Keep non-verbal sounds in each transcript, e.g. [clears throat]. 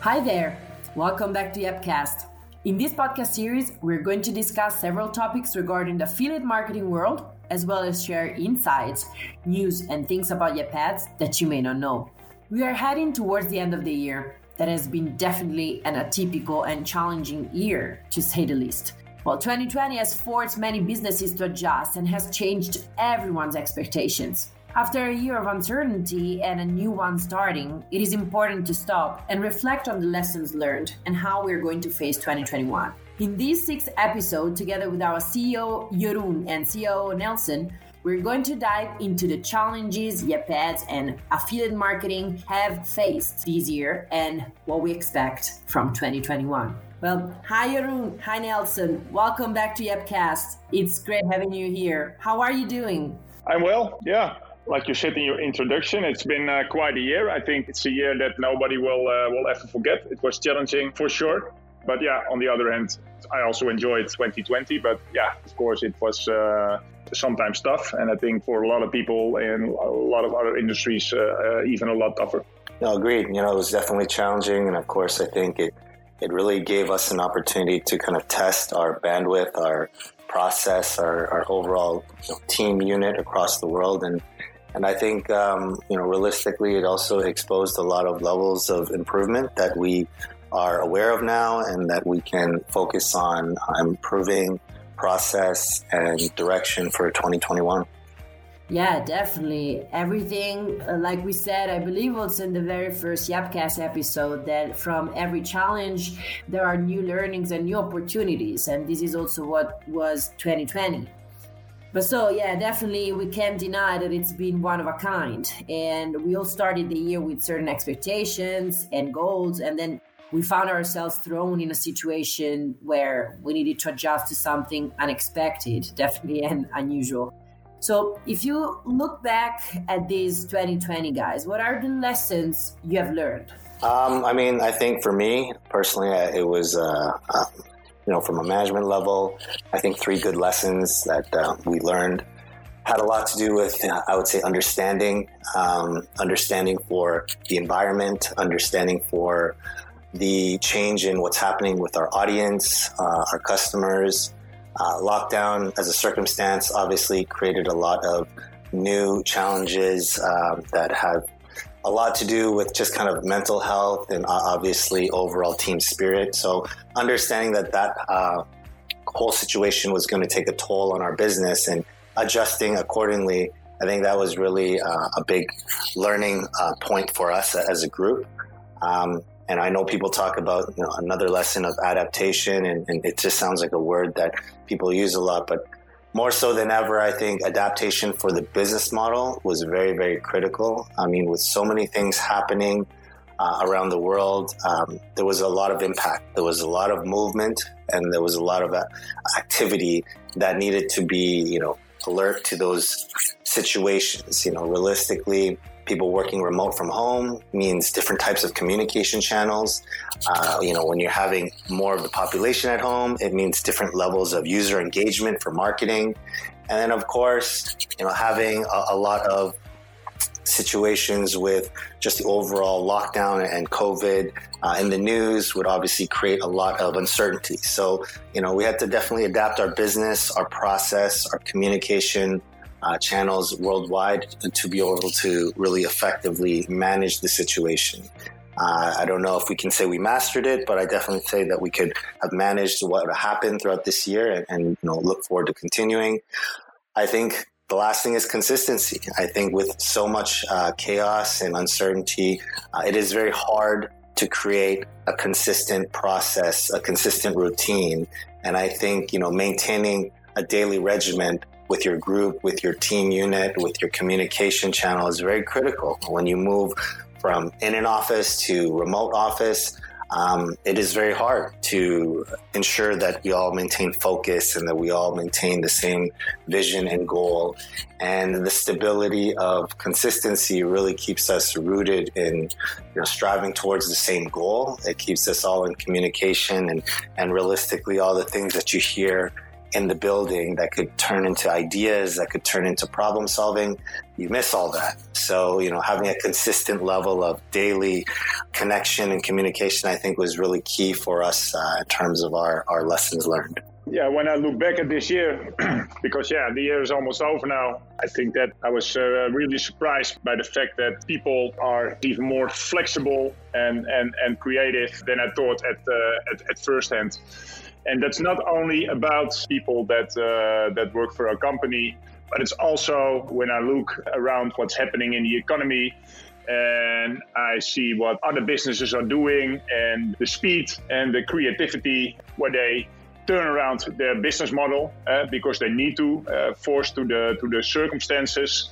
Hi there. Welcome back to Yapcast. In this podcast series, we're going to discuss several topics regarding the affiliate marketing world, as well as share insights, news, and things about Yap that you may not know. We are heading towards the end of the year. That has been definitely an atypical and challenging year, to say the least. Well, 2020 has forced many businesses to adjust and has changed everyone's expectations. After a year of uncertainty and a new one starting, it is important to stop and reflect on the lessons learned and how we're going to face 2021. In this sixth episode, together with our CEO Jeroen and COO Nelson, we're going to dive into the challenges Yap Ads and affiliate marketing have faced this year and what we expect from 2021. Well, hi Jeroen, hi Nelson. Welcome back to Yapcast. It's great having you here. How are you doing? I'm well. Yeah, like you said in your introduction, it's been uh, quite a year. I think it's a year that nobody will uh, will ever forget. It was challenging for sure, but yeah, on the other hand, I also enjoyed 2020. But yeah, of course, it was uh, sometimes tough, and I think for a lot of people in a lot of other industries, uh, uh, even a lot tougher. No, agreed. You know, it was definitely challenging, and of course, I think it it really gave us an opportunity to kind of test our bandwidth, our process, our, our overall team unit across the world, and and I think, um, you know, realistically, it also exposed a lot of levels of improvement that we are aware of now and that we can focus on improving process and direction for 2021. Yeah, definitely. Everything, uh, like we said, I believe was in the very first Yapcast episode that from every challenge, there are new learnings and new opportunities. And this is also what was 2020. But so, yeah, definitely we can't deny that it's been one of a kind. And we all started the year with certain expectations and goals. And then we found ourselves thrown in a situation where we needed to adjust to something unexpected, definitely [laughs] and unusual. So, if you look back at these 2020 guys, what are the lessons you have learned? Um, I mean, I think for me personally, it was uh, um, you know, from a management level. I think three good lessons that uh, we learned had a lot to do with, uh, I would say, understanding, um, understanding for the environment, understanding for the change in what's happening with our audience, uh, our customers. Uh, lockdown, as a circumstance, obviously created a lot of new challenges um, that have a lot to do with just kind of mental health and obviously overall team spirit. So understanding that that uh, whole situation was going to take a toll on our business and adjusting accordingly, I think that was really uh, a big learning uh, point for us as a group. Um, and I know people talk about you know another lesson of adaptation, and, and it just sounds like a word that people use a lot, but more so than ever, I think adaptation for the business model was very, very critical. I mean, with so many things happening uh, around the world, um, there was a lot of impact. There was a lot of movement, and there was a lot of uh, activity that needed to be, you know, alert to those situations. You know, realistically, people working remote from home means different types of communication channels. Uh, you know, when you're having more of the population at home, it means different levels of user engagement for marketing. And then, of course, you know, having a, a lot of situations with just the overall lockdown and COVID uh, in the news would obviously create a lot of uncertainty. So, you know, we had to definitely adapt our business, our process, our communication uh, channels worldwide to be able to really effectively manage the situation. Uh, I don't know if we can say we mastered it, but I definitely say that we could have managed what happened throughout this year and, and you know look forward to continuing. I think the last thing is consistency. I think with so much uh, chaos and uncertainty, uh, it is very hard to create a consistent process, a consistent routine. And I think you know maintaining a daily regimen with your group, with your team unit, with your communication channel is very critical. When you move from in an office to remote office, um, it is very hard to ensure that we all maintain focus and that we all maintain the same vision and goal. And the stability of consistency really keeps us rooted in you know, striving towards the same goal. It keeps us all in communication and, and realistically, all the things that you hear in the building that could turn into ideas, that could turn into problem solving, you miss all that. So, you know, having a consistent level of daily connection and communication, I think was really key for us uh, in terms of our, our lessons learned. Yeah, when I look back at this year, [clears throat] because yeah, the year is almost over now, I think that I was uh, really surprised by the fact that people are even more flexible and, and, and creative than I thought at, uh, at, at first hand. And that's not only about people that uh, that work for our company, but it's also when I look around what's happening in the economy and I see what other businesses are doing and the speed and the creativity where they turn around their business model uh, because they need to, uh, forced to the to the circumstances.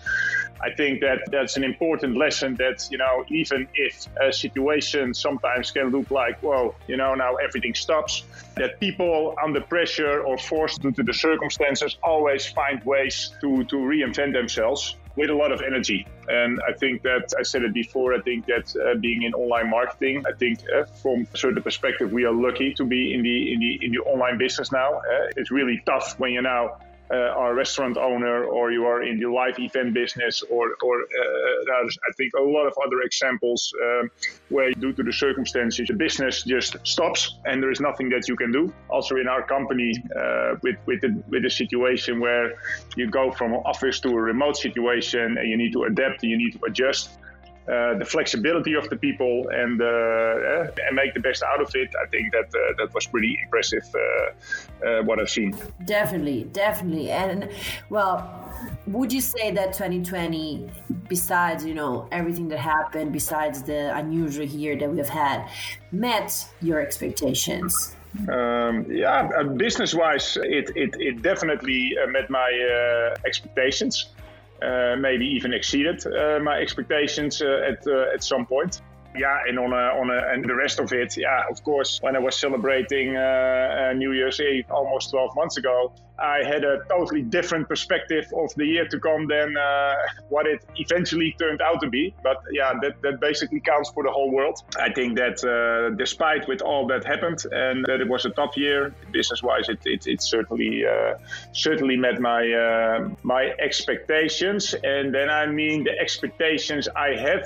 I think that that's an important lesson that, you know, even if a situation sometimes can look like, whoa, you know, now everything stops, that people under pressure or forced due to the circumstances always find ways to, to reinvent themselves with a lot of energy. And I think that I said it before. I think that uh, being in online marketing, I think uh, from a certain perspective, we are lucky to be in the in the in the online business now. Uh, it's really tough when you're now are a restaurant owner or you are in the live event business or, or uh, there's I think a lot of other examples um, where due to the circumstances the business just stops and there is nothing that you can do. Also in our company uh, with with the, with the situation where you go from an office to a remote situation and you need to adapt and you need to adjust. Uh, the flexibility of the people and uh, uh, and make the best out of it. I think that that was pretty impressive. what I've seen. Definitely, definitely, and well, would you say that 2020 besides you know everything that happened besides the unusual year that we've had met your expectations um, yeah business wise it, it, it definitely uh, met my uh, expectations uh, maybe even exceeded uh, my expectations uh, at at some point. Yeah, and on a, on a, and the rest of it, yeah, of course, when I was celebrating uh, New Year's Eve almost 12 months ago, I had a totally different perspective of the year to come than uh, what it eventually turned out to be. But yeah, that, that basically counts for the whole world. I think that uh, despite with all that happened and that it was a tough year business-wise, it, it, it certainly uh, certainly met my uh, my expectations. And then I mean the expectations I had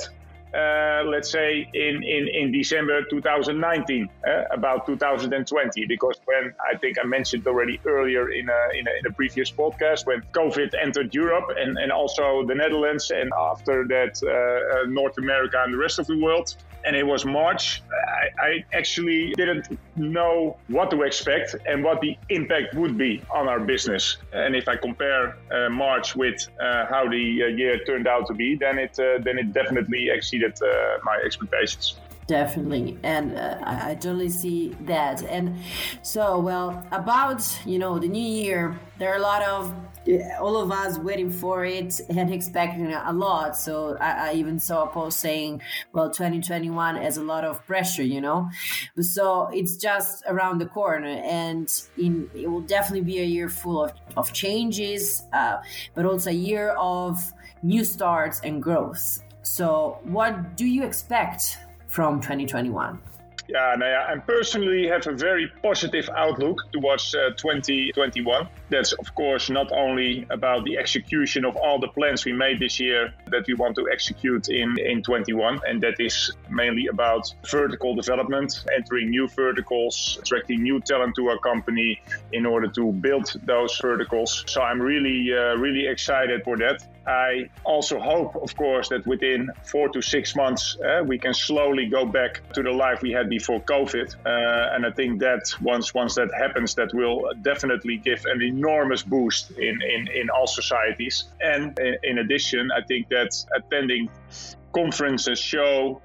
uh, let's say in, in, in December 2019 uh, about 2020 because when I think I mentioned already earlier in a, in a, in a previous podcast when COVID entered Europe and, and also the Netherlands and after that uh, uh North America and the rest of the world and it was March. I, I, actually didn't know what to expect and what the impact would be on our business. And if I compare uh, March with uh, how the uh, year turned out to be, then it uh, then it definitely exceeded uh, my expectations definitely and uh, I, totally see that and so well about you know the new year there are a lot of all of us waiting for it and expecting a lot so I, I, even saw a post saying well 2021 has a lot of pressure you know so it's just around the corner and in it will definitely be a year full of, of changes uh, but also a year of new starts and growth so what do you expect from 2021? Yeah, no, yeah, I personally have a very positive outlook towards uh, 2021. That's, of course, not only about the execution of all the plans we made this year that we want to execute in, in 21, and that is mainly about vertical development, entering new verticals, attracting new talent to our company in order to build those verticals. So I'm really, uh, really excited for that. I also hope, of course, that within four to six months uh, we can slowly go back to the life we had before COVID. Uh, and I think that once once that happens, that will definitely give an enormous boost in in, in all societies. And in, in addition, I think that attending conferences show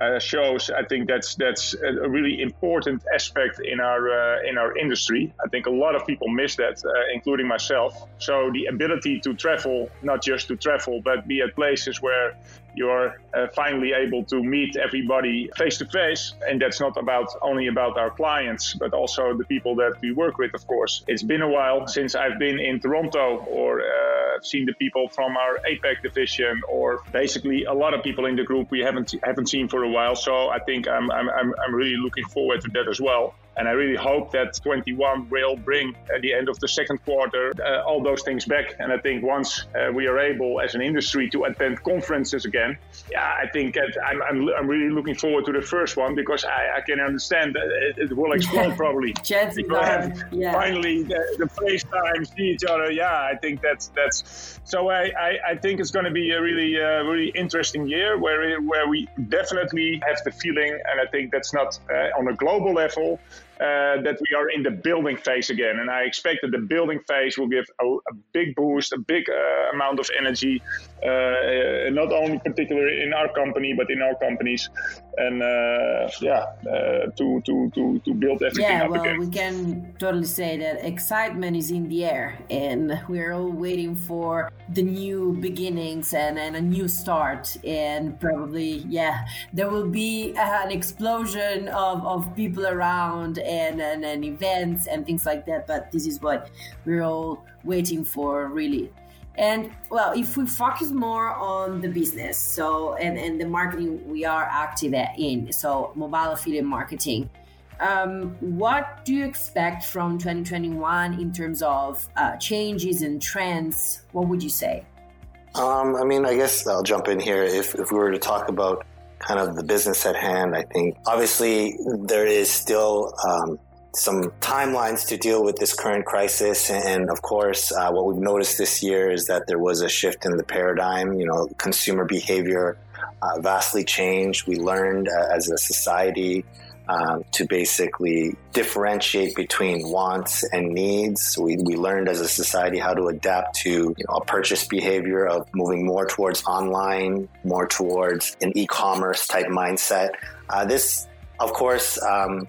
uh, shows. I think that's that's a really important aspect in our uh, in our industry. I think a lot of people miss that uh, including myself. So the ability to travel not just to travel but be at places where you're uh, finally able to meet everybody face to face and that's not about only about our clients but also the people that we work with of course. It's been a while since i've been in toronto or uh, seen the people from our APEC division or basically a lot of people in the group we haven't haven't seen for a while. So i think i'm i'm i'm, I'm really looking forward to that as well And I really hope that 21 will bring at the end of the second quarter uh, all those things back. And I think once uh, we are able as an industry to attend conferences again, yeah, I think I'm, I'm, I'm, really looking forward to the first one because I, I can understand that it, it will explode [laughs] probably. Chances are, yeah. Finally, the, the FaceTime, see each other. Yeah, I think that's that's. So I, I, I think it's going to be a really uh, really interesting year where where we definitely have the feeling, and I think that's not uh, on a global level uh, that we are in the building phase again. And I expect that the building phase will give a, a big boost, a big uh, amount of energy, uh, uh not only particularly in our company, but in our companies. And uh, yeah, uh, to, to, to, to build everything yeah, up well, again. we can totally say that excitement is in the air, and we're all waiting for the new beginnings and, and a new start. And probably, yeah, there will be an explosion of, of people around and, and, and events and things like that. But this is what we're all waiting for, really. And well, if we focus more on the business, so and, and the marketing we are active in, so mobile affiliate marketing, um, what do you expect from 2021 in terms of uh, changes and trends? What would you say? Um, I mean, I guess I'll jump in here. If, if we were to talk about kind of the business at hand. I think obviously there is still um, some timelines to deal with this current crisis. And of course, uh, what we've noticed this year is that there was a shift in the paradigm. You know, consumer behavior uh, vastly changed. We learned uh, as a society um, to basically differentiate between wants and needs. We, we learned as a society how to adapt to you know, a purchase behavior of moving more towards online, more towards an e-commerce type mindset. Uh, this, of course, um,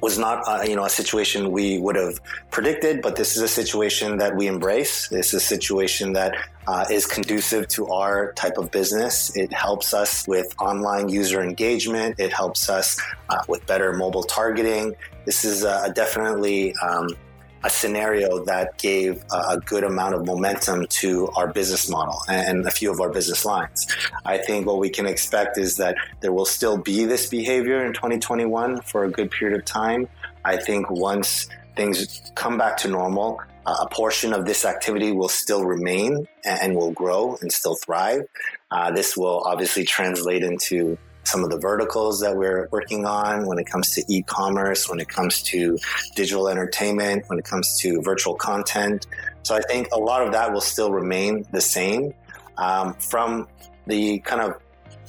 was not uh, you know a situation we would have predicted, but this is a situation that we embrace. This is a situation that uh, is conducive to our type of business. It helps us with online user engagement. It helps us uh, with better mobile targeting. This is uh, definitely um, a scenario that gave a good amount of momentum to our business model and a few of our business lines. I think what we can expect is that there will still be this behavior in 2021 for a good period of time. I think once things come back to normal, a portion of this activity will still remain and will grow and still thrive. Uh, this will obviously translate into some of the verticals that we're working on when it comes to e-commerce, when it comes to digital entertainment, when it comes to virtual content. So I think a lot of that will still remain the same. Um, from the kind of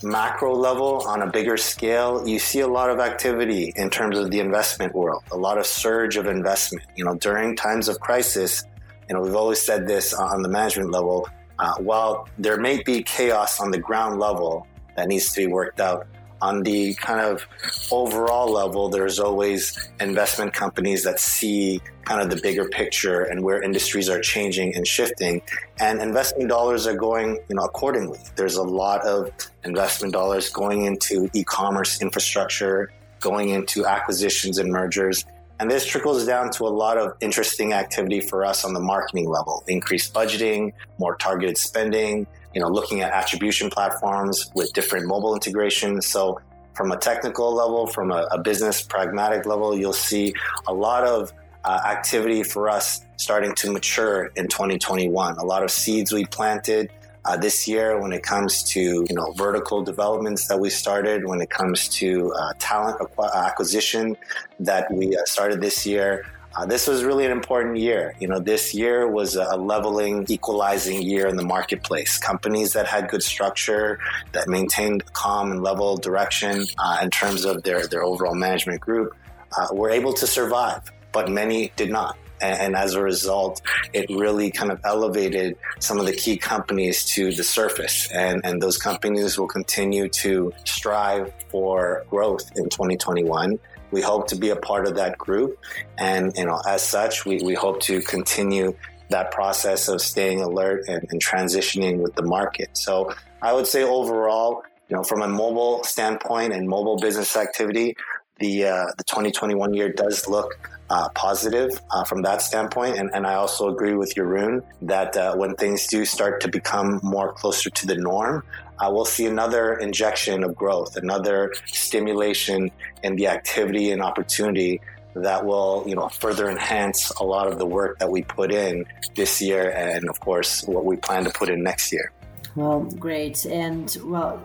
macro level on a bigger scale, you see a lot of activity in terms of the investment world, a lot of surge of investment. You know, during times of crisis, you know, we've always said this on the management level. Uh, while there may be chaos on the ground level, that needs to be worked out. On the kind of overall level, there's always investment companies that see kind of the bigger picture and where industries are changing and shifting, and investment dollars are going, you know, accordingly. There's a lot of investment dollars going into e-commerce infrastructure, going into acquisitions and mergers. And this trickles down to a lot of interesting activity for us on the marketing level, increased budgeting, more targeted spending, you know, looking at attribution platforms with different mobile integrations. So from a technical level, from a, a business pragmatic level, you'll see a lot of uh, activity for us starting to mature in 2021. A lot of seeds we planted uh, this year when it comes to you know vertical developments that we started, when it comes to uh, talent acquisition that we uh, started this year. Uh, this was really an important year. You know, this year was a leveling, equalizing year in the marketplace. Companies that had good structure, that maintained calm and level direction uh, in terms of their, their overall management group, uh, were able to survive, but many did not. And, and as a result, it really kind of elevated some of the key companies to the surface. And, and those companies will continue to strive for growth in 2021 we hope to be a part of that group. And, you know, as such, we, we hope to continue that process of staying alert and, and transitioning with the market. So I would say overall, you know, from a mobile standpoint and mobile business activity, the uh, the 2021 year does look uh, positive uh, from that standpoint. And, and I also agree with Jeroen that uh, when things do start to become more closer to the norm, we'll see another injection of growth, another stimulation in the activity and opportunity that will, you know, further enhance a lot of the work that we put in this year and, of course, what we plan to put in next year. Well, great. And well,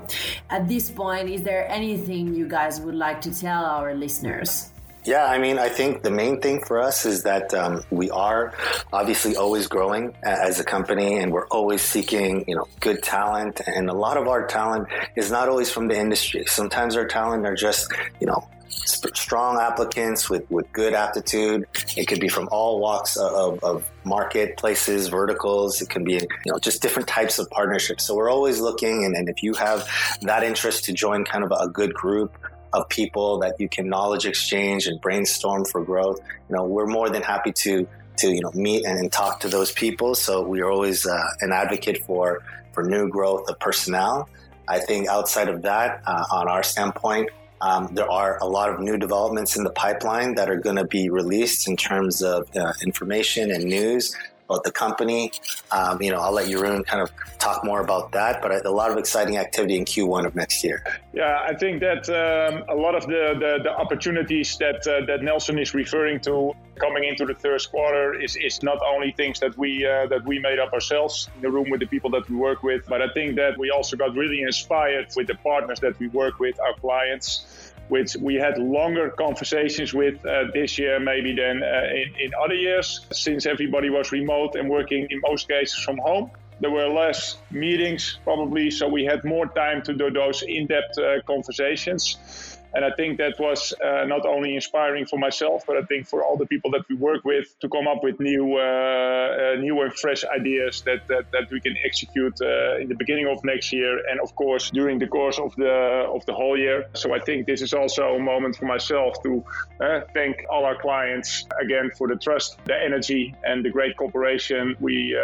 at this point, is there anything you guys would like to tell our listeners? Yeah, I mean, I think the main thing for us is that um, we are obviously always growing as a company, and we're always seeking, you know, good talent. And a lot of our talent is not always from the industry. Sometimes our talent are just, you know, strong applicants with, with good aptitude. It could be from all walks of, of marketplaces, verticals. It can be, you know, just different types of partnerships. So we're always looking. And, and if you have that interest to join kind of a good group, of people that you can knowledge exchange and brainstorm for growth. You know, we're more than happy to to you know meet and, and talk to those people. So we are always uh, an advocate for for new growth of personnel. I think outside of that, uh, on our standpoint, um, there are a lot of new developments in the pipeline that are going to be released in terms of uh, information and news about the company. Um, you know, I'll let Jeroen kind of talk more about that, but a lot of exciting activity in Q1 of next year. Yeah, I think that um, a lot of the, the, the opportunities that uh, that Nelson is referring to coming into the third quarter is, is not only things that we uh, that we made up ourselves in the room with the people that we work with, but I think that we also got really inspired with the partners that we work with, our clients which we had longer conversations with uh, this year maybe than uh, in, in other years, since everybody was remote and working in most cases from home. There were less meetings, probably, so we had more time to do those in depth uh, conversations. And I think that was uh, not only inspiring for myself, but I think for all the people that we work with to come up with new, uh, uh, new and fresh ideas that, that, that we can execute uh, in the beginning of next year, and of course during the course of the of the whole year. So I think this is also a moment for myself to uh, thank all our clients again for the trust, the energy, and the great cooperation we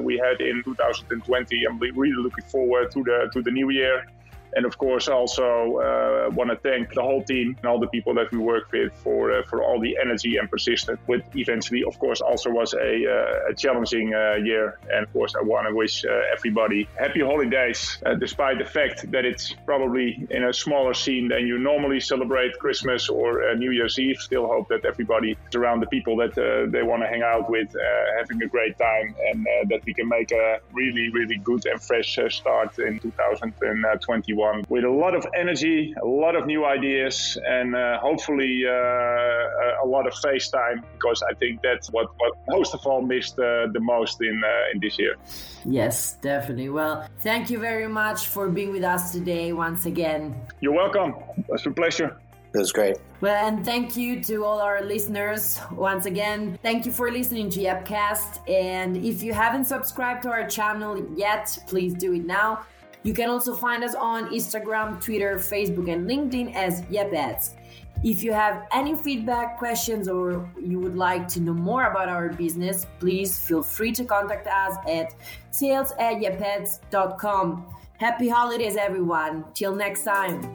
we had in 2020. I'm really looking forward to the to the new year. And of course, also uh, want to thank the whole team and all the people that we work with for uh, for all the energy and persistence. Which eventually, of course, also was a, uh, a challenging uh, year. And of course, I want to wish uh, everybody happy holidays, uh, despite the fact that it's probably in a smaller scene than you normally celebrate Christmas or New Year's Eve. Still hope that everybody around the people that they want to hang out with, having a great time, and that we can make a really, really good and fresh start in 2021 with a lot of energy, a lot of new ideas, and uh, hopefully uh, a lot of FaceTime because I think that's what, what most of all missed uh, the most in uh, in this year. Yes, definitely. Well, thank you very much for being with us today once again. You're welcome. It's a pleasure. It was great. Well, and thank you to all our listeners once again. Thank you for listening to Yapcast. And if you haven't subscribed to our channel yet, please do it now. You can also find us on Instagram, Twitter, Facebook, and LinkedIn as YepAds. If you have any feedback, questions, or you would like to know more about our business, please feel free to contact us at sales at. Happy holidays, everyone. Till next time.